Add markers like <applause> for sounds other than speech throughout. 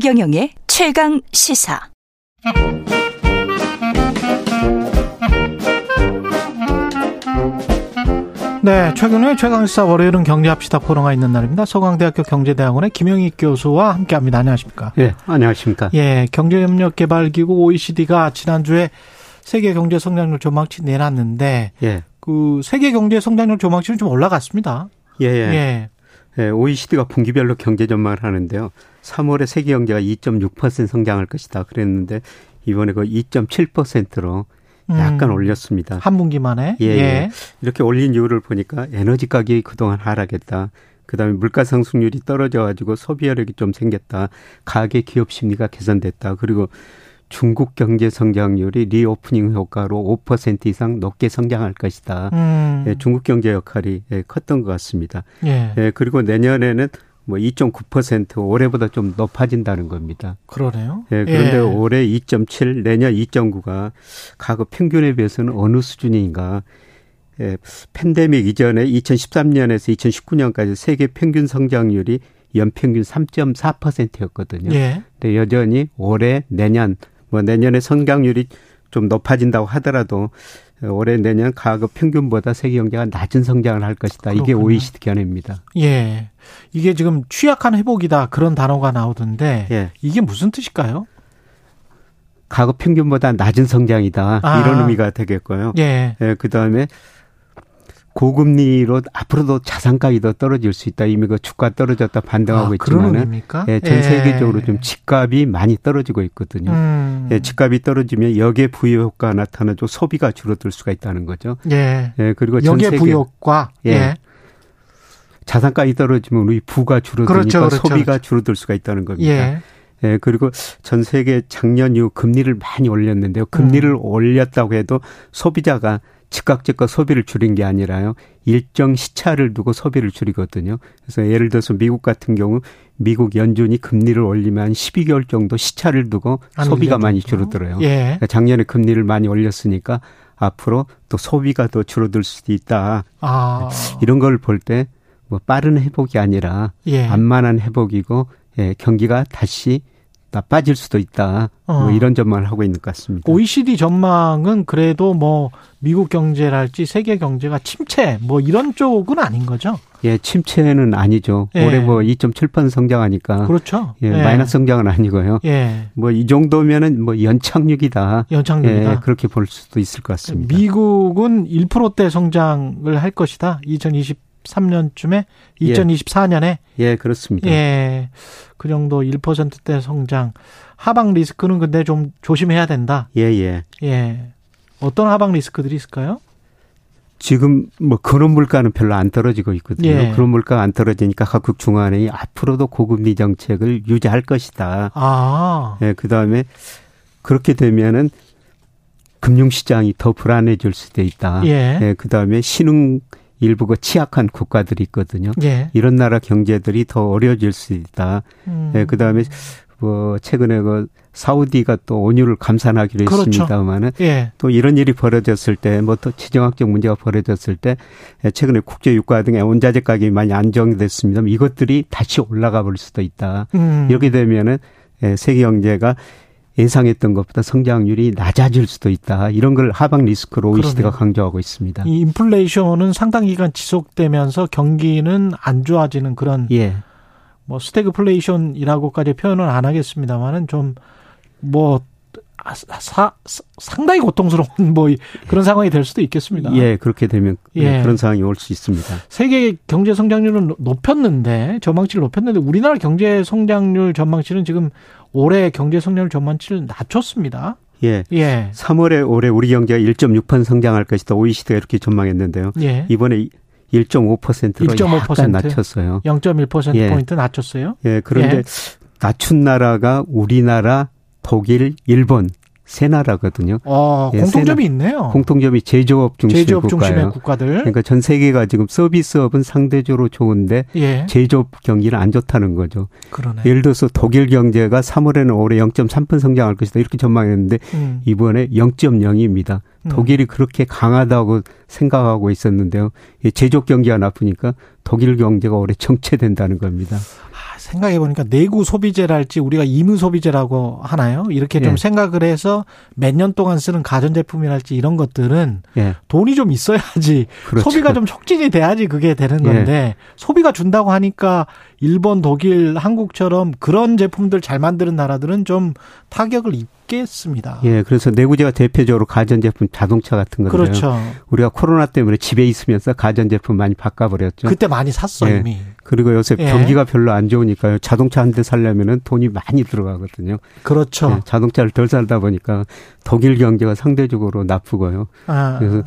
최경영의 최강 시사. 네, 최근에 최강시사 월요일은 경제합시다 포럼가 있는 날입니다. 서강대학교 경제대학원의 김영희 교수와 함께합니다. 안녕하십니까? 예, 안녕하십니까? 예, 경제협력개발기구 OECD가 지난주에 세계 경제 성장률 전망치 내놨는데, 예, 그 세계 경제 성장률 전망치는 좀 올라갔습니다. 예, 예. 예. 예 OECD가 분기별로 경제 전망을 하는데요. 3월에 세계 경제가 2.6% 성장할 것이다 그랬는데 이번에 그 2.7%로 약간 음. 올렸습니다. 한 분기만에? 예, 예. 예. 이렇게 올린 이유를 보니까 에너지 가격이 그동안 하락했다. 그다음에 물가 상승률이 떨어져 가지고 소비력이 좀 생겼다. 가계 기업 심리가 개선됐다. 그리고 중국 경제 성장률이 reopening 효과로 5% 이상 높게 성장할 것이다. 음. 예, 중국 경제 역할이 예, 컸던 것 같습니다. 예. 예, 그리고 내년에는 뭐 2.9% 올해보다 좀 높아진다는 겁니다. 그러네요. 예, 그런데 예. 올해 2.7, 내년 2.9가 과거 평균에 비해서는 어느 수준인가? 예, 팬데믹 이전에 2013년에서 2019년까지 세계 평균 성장률이 연평균 3.4%였거든요. 예. 근데 여전히 올해 내년 뭐 내년에 성장률이 좀 높아진다고 하더라도 올해 내년 가급 평균보다 세계 경제가 낮은 성장을 할 것이다. 그렇군요. 이게 OECD 견해입니다. 예. 이게 지금 취약한 회복이다 그런 단어가 나오던데 예. 이게 무슨 뜻일까요? 가급 평균보다 낮은 성장이다. 아. 이런 의미가 되겠고요. 예. 예 그다음에 고금리로 앞으로도 자산가격이 더 떨어질 수 있다. 이미 그 주가 떨어졌다 반등하고 아, 있지만은 예, 전 예. 세계적으로 좀 집값이 많이 떨어지고 있거든요. 음. 예, 집값이 떨어지면 역의 부여 효과가 나타나죠. 소비가 줄어들 수가 있다는 거죠. 예. 예 그리고 전 세계 부여 효과. 예. 예. 자산가격이 떨어지면 우리 부가 줄어드니까 그렇죠, 그렇죠, 소비가 그렇죠. 줄어들 수가 있다는 겁니다. 예. 예, 그리고 전 세계 작년 이후 금리를 많이 올렸는데요. 금리를 음. 올렸다고 해도 소비자가 즉각 즉각 소비를 줄인 게 아니라요. 일정 시차를 두고 소비를 줄이거든요. 그래서 예를 들어서 미국 같은 경우 미국 연준이 금리를 올리면 12개월 정도 시차를 두고 소비가 많이 줄어들어요. 예. 그러니까 작년에 금리를 많이 올렸으니까 앞으로 또 소비가 더 줄어들 수도 있다. 아. 이런 걸 볼 때 뭐 빠른 회복이 아니라 예. 안만한 회복이고 예, 경기가 다시 나빠질 수도 있다. 뭐 어. 뭐 이런 전망을 하고 있는 것 같습니다. OECD 전망은 그래도 뭐 미국 경제랄지 세계 경제가 침체 뭐 이런 쪽은 아닌 거죠? 예, 침체는 아니죠. 예. 올해 뭐 2.7% 성장하니까. 그렇죠. 예, 예. 마이너스 성장은 아니고요. 예. 뭐 이 정도면은 뭐 연착륙이다. 연착륙이다. 예, 그렇게 볼 수도 있을 것 같습니다. 미국은 1%대 성장을 할 것이다. 2020 3년쯤에 2024년에 예. 예, 그렇습니다. 예. 그 정도 1%대 성장. 하방 리스크는 근데 좀 조심해야 된다. 예, 예. 예. 어떤 하방 리스크들이 있을까요? 지금 뭐 그런 물가는 별로 안 떨어지고 있거든요. 예. 그런 물가가 안 떨어지니까 각국 중앙은행이 앞으로도 고금리 정책을 유지할 것이다. 아. 예, 그다음에 그렇게 되면은 금융시장이 더 불안해질 수도 있다. 예. 예 그다음에 신흥 일부가 취약한 국가들이 있거든요. 예. 이런 나라 경제들이 더 어려워질 수 있다. 음. 예, 그다음에 뭐 최근에 그 사우디가 또 온유를 감산하기로 그렇죠. 했습니다만은 예. 또 이런 일이 벌어졌을 때 뭐 또 지정학적 문제가 벌어졌을 때 예, 최근에 국제 유가 등의 원자재 가격이 많이 안정됐습니다. 이것들이 다시 올라가 볼 수도 있다. 음. 이렇게 되면은 예, 세계 경제가 예상했던 것보다 성장률이 낮아질 수도 있다. 이런 걸 하방 리스크로 OECD가 강조하고 있습니다. 이 인플레이션은 상당 기간 지속되면서 경기는 안 좋아지는 그런 예. 뭐 스태그플레이션이라고까지 표현은 안 하겠습니다만은 좀뭐 사, 상당히 고통스러운 <laughs> 뭐 그런 상황이 될 수도 있겠습니다. 예, 그렇게 되면 예. 그런 상황이 올 수 있습니다. 세계 경제 성장률은 높였는데 전망치를 높였는데 우리나라 경제 성장률 전망치는 지금 올해 경제 성장률 전망치를 낮췄습니다. 예. 예. 3월에 올해 우리 경제가 1.6% 성장할 것이다. OECD가 이렇게 전망했는데요. 예. 이번에 1.5%로 1.5% 약간 낮췄어요. 0.1% 예. 포인트 낮췄어요. 예. 그런데 예. 낮춘 나라가 우리나라, 독일, 일본 세 나라거든요. 아, 예, 공통점이 있네요. 공통점이 제조업 중심의 제조업 국가예요. 중심의 국가들. 그러니까 전 세계가 지금 서비스업은 상대적으로 좋은데 예. 제조업 경기는 안 좋다는 거죠. 그러네. 예를 들어서 독일 경제가 3월에는 올해 0.3% 성장할 것이다 이렇게 전망했는데 음. 이번에 0.0입니다. 음. 독일이 그렇게 강하다고 생각하고 있었는데요. 제조업 경기가 나쁘니까 독일 경제가 올해 정체된다는 겁니다. 생각해 보니까 내구 소비재랄지 우리가 임무 소비재라고 하나요? 이렇게 좀 예. 생각을 해서 몇 년 동안 쓰는 가전 제품이랄지 이런 것들은 예. 돈이 좀 있어야지 그렇죠. 소비가 좀 촉진이 돼야지 그게 되는 건데 예. 소비가 준다고 하니까 일본, 독일, 한국처럼 그런 제품들 잘 만드는 나라들은 좀 타격을 입겠습니다. 예, 그래서 내구재가 대표적으로 가전제품 자동차 같은 건데요. 그렇죠. 우리가 코로나 때문에 집에 있으면서 가전제품 많이 바꿔버렸죠. 그때 많이 샀어 예. 이미. 그리고 요새 예. 경기가 별로 안 좋으니까요. 자동차 한 대 살려면은 돈이 많이 들어가거든요. 그렇죠. 예, 자동차를 덜 살다 보니까 독일 경제가 상대적으로 나쁘고요. 아. 그래서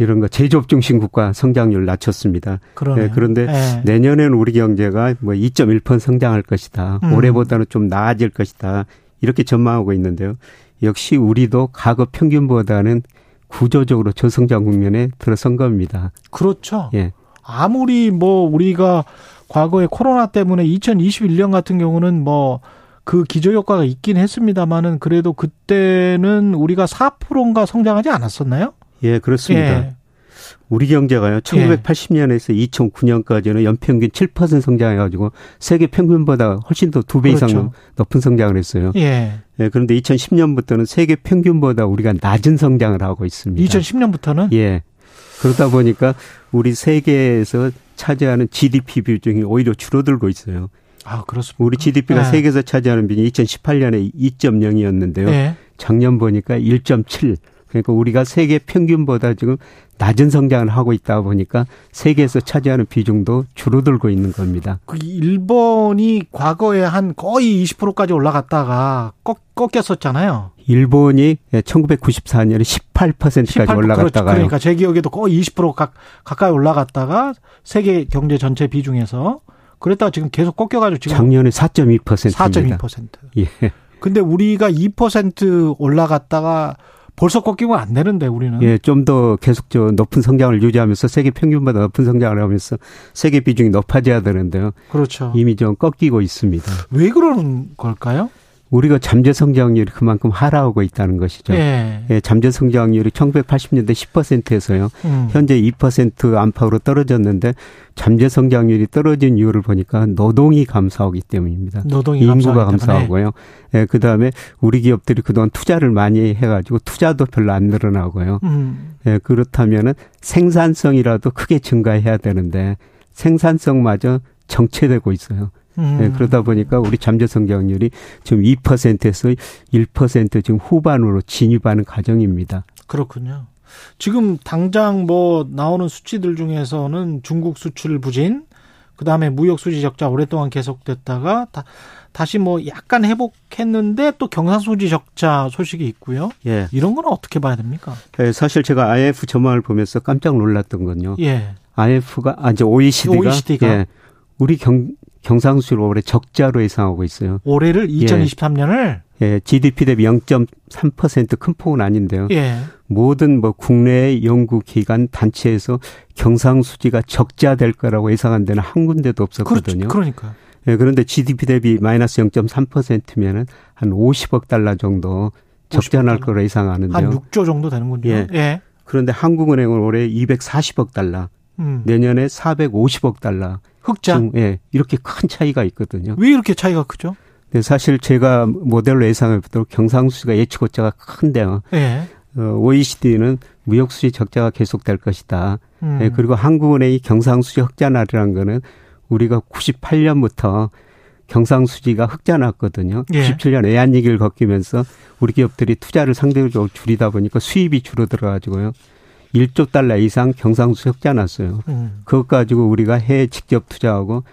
이런 거 제조업 중심 국가 성장률 낮췄습니다. 네, 그런데 네. 내년에는 우리 경제가 뭐 2.1% 성장할 것이다. 음. 올해보다는 좀 나아질 것이다. 이렇게 전망하고 있는데요. 역시 우리도 과거 평균보다는 구조적으로 저성장 국면에 들어선 겁니다. 그렇죠. 예. 아무리 뭐 우리가 과거에 코로나 때문에 2021년 같은 경우는 뭐 그 기저 효과가 있긴 했습니다만은 그래도 그때는 우리가 4%인가 성장하지 않았었나요? 예, 그렇습니다. 예. 우리 경제가요. 1980년에서 예. 2009년까지는 연평균 7% 성장해가지고 세계 평균보다 훨씬 더 두 배 이상 그렇죠. 높은 성장을 했어요. 예. 예. 그런데 2010년부터는 세계 평균보다 우리가 낮은 성장을 하고 있습니다. 2010년부터는? 예. 그러다 보니까 우리 세계에서 차지하는 GDP 비중이 오히려 줄어들고 있어요. 아, 그렇습니다. 우리 GDP가 네. 세계에서 차지하는 비중이 2018년에 2.0이었는데요. 네. 작년 보니까 1.7. 그러니까 우리가 세계 평균보다 지금 낮은 성장을 하고 있다 보니까 세계에서 차지하는 비중도 줄어들고 있는 겁니다. 그 일본이 과거에 한 거의 20%까지 올라갔다가 꺾, 꺾였었잖아요. 일본이 1994년에 18%까지 18, 올라갔다가 그러니까 제 기억에도 거의 20% 가, 가까이 올라갔다가 세계 경제 전체 비중에서 그랬다가 지금 계속 꺾여가지고 지금 작년에 4.2%입니다. 4.2%. 예. 근데 우리가 2% 올라갔다가 벌써 꺾이면 안 되는데 우리는. 예, 좀 더 계속 저 높은 성장을 유지하면서 세계 평균보다 높은 성장을 하면서 세계 비중이 높아져야 되는데요. 그렇죠. 이미 좀 꺾이고 있습니다. 왜 그러는 걸까요? 우리가 잠재 성장률이 그만큼 하락하고 있다는 것이죠. 예. 예 잠재 성장률이 1980년대 10%에서요. 음. 현재 2% 안팎으로 떨어졌는데 잠재 성장률이 떨어진 이유를 보니까 노동이 감소하기 때문입니다. 노동이 인구가 감소하고요. 예, 그다음에 우리 기업들이 그동안 투자를 많이 해 가지고 투자도 별로 안 늘어나고요. 음. 예, 그렇다면은 생산성이라도 크게 증가해야 되는데 생산성마저 정체되고 있어요. 음. 네, 그러다 보니까 우리 잠재 성장률이 지금 2%에서 1% 지금 후반으로 진입하는 과정입니다. 그렇군요. 지금 당장 뭐 나오는 수치들 중에서는 중국 수출 부진, 그 다음에 무역 수지 적자 오랫동안 계속됐다가 다, 다시 뭐 약간 회복했는데 또 경상수지 적자 소식이 있고요. 예. 이런 건 어떻게 봐야 됩니까? 네, 사실 제가 IF 전망을 보면서 깜짝 놀랐던 건요. 예. IF가 아 이제 OECD가, OECD가 예. 우리 경 경상수지를 올해 적자로 예상하고 있어요. 올해를 2023년을 예, 예 GDP 대비 0.3%큰 폭은 아닌데요. 예. 모든 뭐 국내 연구 기관 단체에서 경상수지가 적자 될 거라고 예상한 데는 한 군데도 없었거든요. 그렇, 그러니까. 예, 그런데 GDP 대비 마이너스 0.3%면은 한 50억 달러 정도 적자 날 거로 예상하는데요. 한 6조 정도 되는군요. 예. 예. 그런데 한국은행은 올해 240억 달러, 음. 내년에 450억 달러. 흑자? 중, 예. 이렇게 큰 차이가 있거든요. 왜 이렇게 차이가 크죠? 네, 사실 제가 모델로 예상을 보도록 경상수지가 예측고자가 큰데 요. 예. 어, OECD는 무역수지 적자가 계속될 것이다. 음. 예, 그리고 한국은행이 경상수지 흑자날이라는 거는 우리가 98년부터 경상수지가 흑자 났거든요. 예. 97년 애한얘기를 겪으면서 우리 기업들이 투자를 상대적으로 줄이다 보니까 수입이 줄어들어가지고요. 1조 달러 이상 경상수 흑자 났어요. 음. 그것 가지고 우리가 해외 직접 투자하고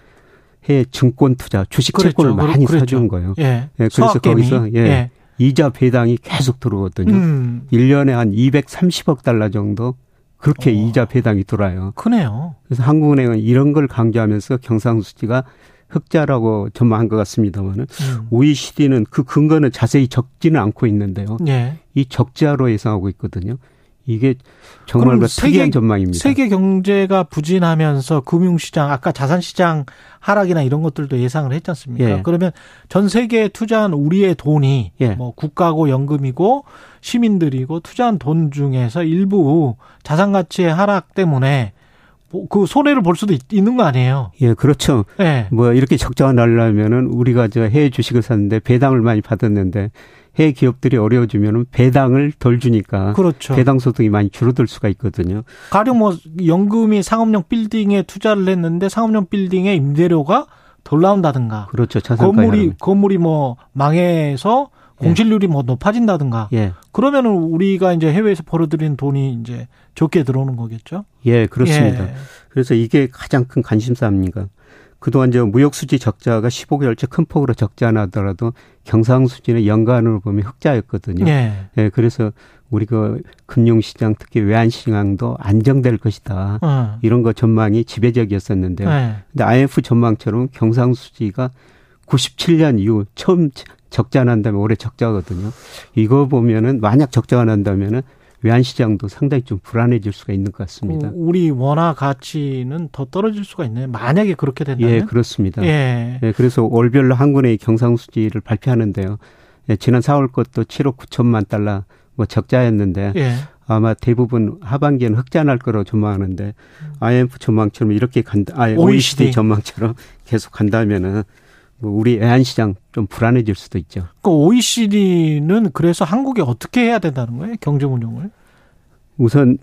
해외 증권 투자, 주식 그랬죠. 채권을 많이 그랬죠. 사준 거예요. 예. 예 그래서 거기서 예, 예. 이자 배당이 계속 들어오거든요. 음. 1년에 한 230억 달러 정도 그렇게 어. 이자 배당이 돌아요. 크네요. 그래서 한국은행은 이런 걸 강조하면서 경상수지가 흑자라고 전망한 것 같습니다만은 음. OECD는 그 근거는 자세히 적지는 않고 있는데요. 예. 이 적자로 예상하고 있거든요. 이게 정말 그 특이한 전망입니다. 세계 경제가 부진하면서 금융시장, 아까 자산시장 하락이나 이런 것들도 예상을 했지 않습니까? 예. 그러면 전 세계에 투자한 우리의 돈이 예. 뭐 국가고 연금이고 시민들이고 투자한 돈 중에서 일부 자산 가치의 하락 때문에 뭐 그 손해를 볼 수도 있, 는거 아니에요? 예, 그렇죠. 예. 뭐 이렇게 적자가 날려면은 우리가 저 해외 주식을 샀는데 배당을 많이 받았는데 해외 기업들이 어려워지면은 배당을 덜 주니까 그렇죠. 배당 소득이 많이 줄어들 수가 있거든요. 가령 뭐 연금이 상업용 빌딩에 투자를 했는데 상업용 빌딩의 임대료가 덜 나온다든가. 그렇죠. 건물이 건물이 뭐 망해서 예. 공실률이 예. 뭐 높아진다든가. 예. 그러면은 우리가 이제 해외에서 벌어들인 돈이 이제 적게 들어오는 거겠죠. 예, 그렇습니다. 예. 그래서 이게 가장 큰 관심사입니다. 그동안 저 무역 수지 적자가 15개월째 큰 폭으로 적자 나더라도 경상 수지는 연간으로 보면 흑자였거든요. 예. 예 그래서 우리 그 금융 시장 특히 외환 시장도 안정될 것이다. 어. 이런 거 전망이 지배적이었었는데요. 예. 근데 IMF 전망처럼 경상 수지가 97년 이후 처음 적자 난다면 올해 적자거든요. 이거 보면은 만약 적자가 난다면은 외환시장도 상당히 좀 불안해질 수가 있는 것 같습니다. 우리 원화 가치는 더 떨어질 수가 있네요. 만약에 그렇게 된다면. 예, 그렇습니다. 예. 예 그래서 월별로 한군의 경상수지를 발표하는데요. 예, 지난 4월 것도 7억 9천만 달러 뭐 적자였는데 예. 아마 대부분 하반기에는 흑자 날 거라고 전망하는데 IMF 전망처럼 이렇게 간다, 아, OECD. OECD 전망처럼 <laughs> 계속 간다면은 뭐 우리 애한시장 좀 불안해질 수도 있죠. 그 OECD는 그래서 한국이 어떻게 해야 된다는 거예요? 경제 운용을? 우선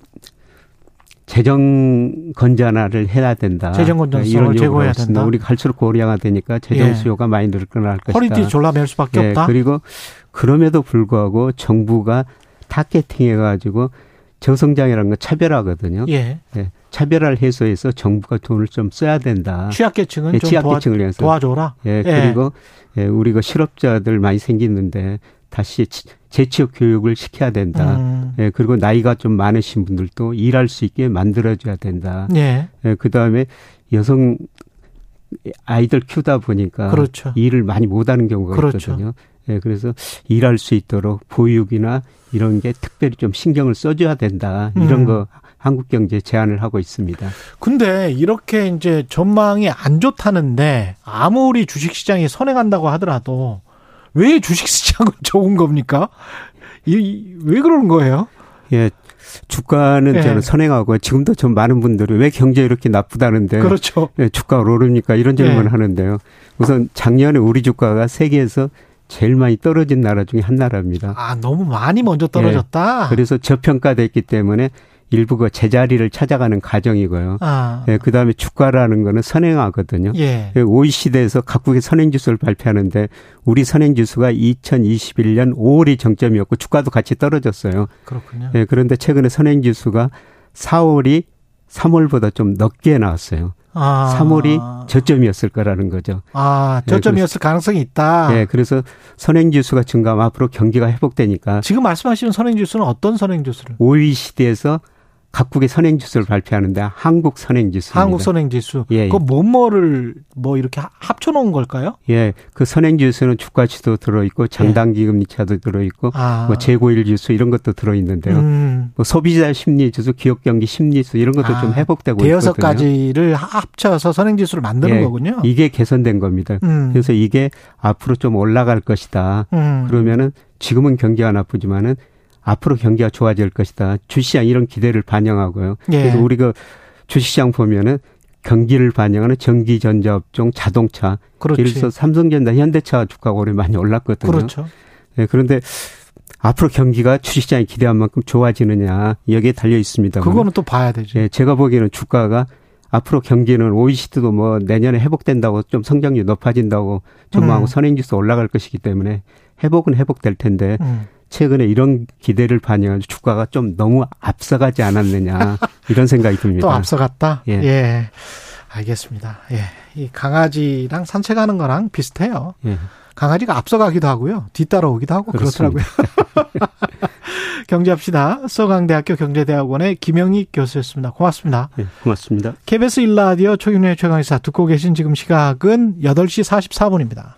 재정 건전화를 해야 된다. 재정 건전성을 제고해야 된다. 우리가 갈수록 고령화 되니까 재정 예. 수요가 많이 늘어날 것이다. 허리띠 졸라맬 수밖에 예. 없다. 그리고 그럼에도 불구하고 정부가 타겟팅해가지고 저성장이라는 건 차별하거든요. 예. 예. 차별화를 해소해서 정부가 돈을 좀 써야 된다. 취약계층은 예, 취약계층을 위해서 도와줘라. 예, 예. 그리고 예, 우리가 실업자들 많이 생기는데 다시 재취업 교육을 시켜야 된다. 음. 예, 그리고 나이가 좀 많으신 분들도 일할 수 있게 만들어줘야 된다. 예. 예, 그 다음에 여성 아이들 키우다 보니까 그렇죠. 일을 많이 못하는 경우가 그렇죠. 있거든요. 예, 그래서 일할 수 있도록 보육이나 이런 게 특별히 좀 신경을 써줘야 된다. 이런 음. 거 한국 경제 제안을 하고 있습니다. 근데 이렇게 이제 전망이 안 좋다는데 아무리 주식 시장이 선행한다고 하더라도 왜 주식 시장은 <laughs> 좋은 겁니까? 이, 왜 그러는 거예요? 예. 주가는 예. 저는 선행하고 지금도 좀 많은 분들이 왜 경제 이렇게 나쁘다는데 그렇죠. 예, 주가가 오릅니까? 이런 질문을 예. 하는데요. 우선 작년에 우리 주가가 세계에서 제일 많이 떨어진 나라 중에 한 나라입니다. 아, 너무 많이 먼저 떨어졌다. 예. 그래서 저평가됐기 때문에 일부 가 제자리를 찾아가는 과정이고요. 아. 예, 그 다음에 주가라는 거는 선행하거든요. 예. OECD에서 각국의 선행 지수를 발표하는데 우리 선행 지수가 2021년 5월이 정점이었고 주가도 같이 떨어졌어요. 그렇군요. 예, 그런데 최근에 선행 지수가 4월이 3월보다 좀 늦게 나왔어요. 아. 3월이 저점이었을 거라는 거죠. 아, 저점이었을 예, 가능성이 있다. 예, 그래서 선행지수가 증가하면 앞으로 경기가 회복되니까. 지금 말씀하시는 선행지수는 어떤 선행지수를? OECD에서 각국의 선행 지수를 발표하는데 한국 선행 지수. 한국 선행 지수. 예. 그 뭐뭐를 뭐 이렇게 합쳐 놓은 걸까요? 예. 그 선행 지수는 주가치도 들어 있고 장단기 금리차도 들어 있고 아. 뭐 재고일 지수 이런 것도 들어 있는데요. 음. 뭐 소비자 심리 지수, 기업 경기 심리 지수 이런 것도 아. 좀 회복되고 있거든요. 대여섯 가지를 합쳐서 선행 지수를 만드는 예. 거군요. 이게 개선된 겁니다. 음. 그래서 이게 앞으로 좀 올라갈 것이다. 음. 그러면은 지금은 경기가 나쁘지만은 앞으로 경기가 좋아질 것이다. 주시장 이런 기대를 반영하고요. 예. 그래서 우리가 주시장 보면은 경기를 반영하는 전기 전자업종, 자동차, 그렇지. 예를 들어서 삼성전자, 현대차 주가가 올해 많이 올랐거든요. 그렇죠. 네, 그런데 앞으로 경기가 주식시장이 기대한 만큼 좋아지느냐 여기에 달려 있습니다. 그거는 또 봐야 되죠. 네, 제가 보기에는 주가가 앞으로 경기는 OECD도 뭐 내년에 회복된다고 좀 성장률 높아진다고 전망하고 음. 선행지수 올라갈 것이기 때문에 회복은 회복될 텐데 음. 최근에 이런 기대를 반영한 주가가 좀 너무 앞서가지 않았느냐 <laughs> 이런 생각이 듭니다. 또 앞서갔다? 예. 예. 알겠습니다. 예. 이 강아지랑 산책하는 거랑 비슷해요. 예. 강아지가 앞서가기도 하고요. 뒤따라오기도 하고 그렇습니다. 그렇더라고요. <laughs> 경제합시다. 서강대학교 경제대학원의 김영희 교수였습니다. 고맙습니다. 네, 고맙습니다. KBS 일라디오 초윤의 최강의사 듣고 계신 지금 시각은 8시 44분입니다.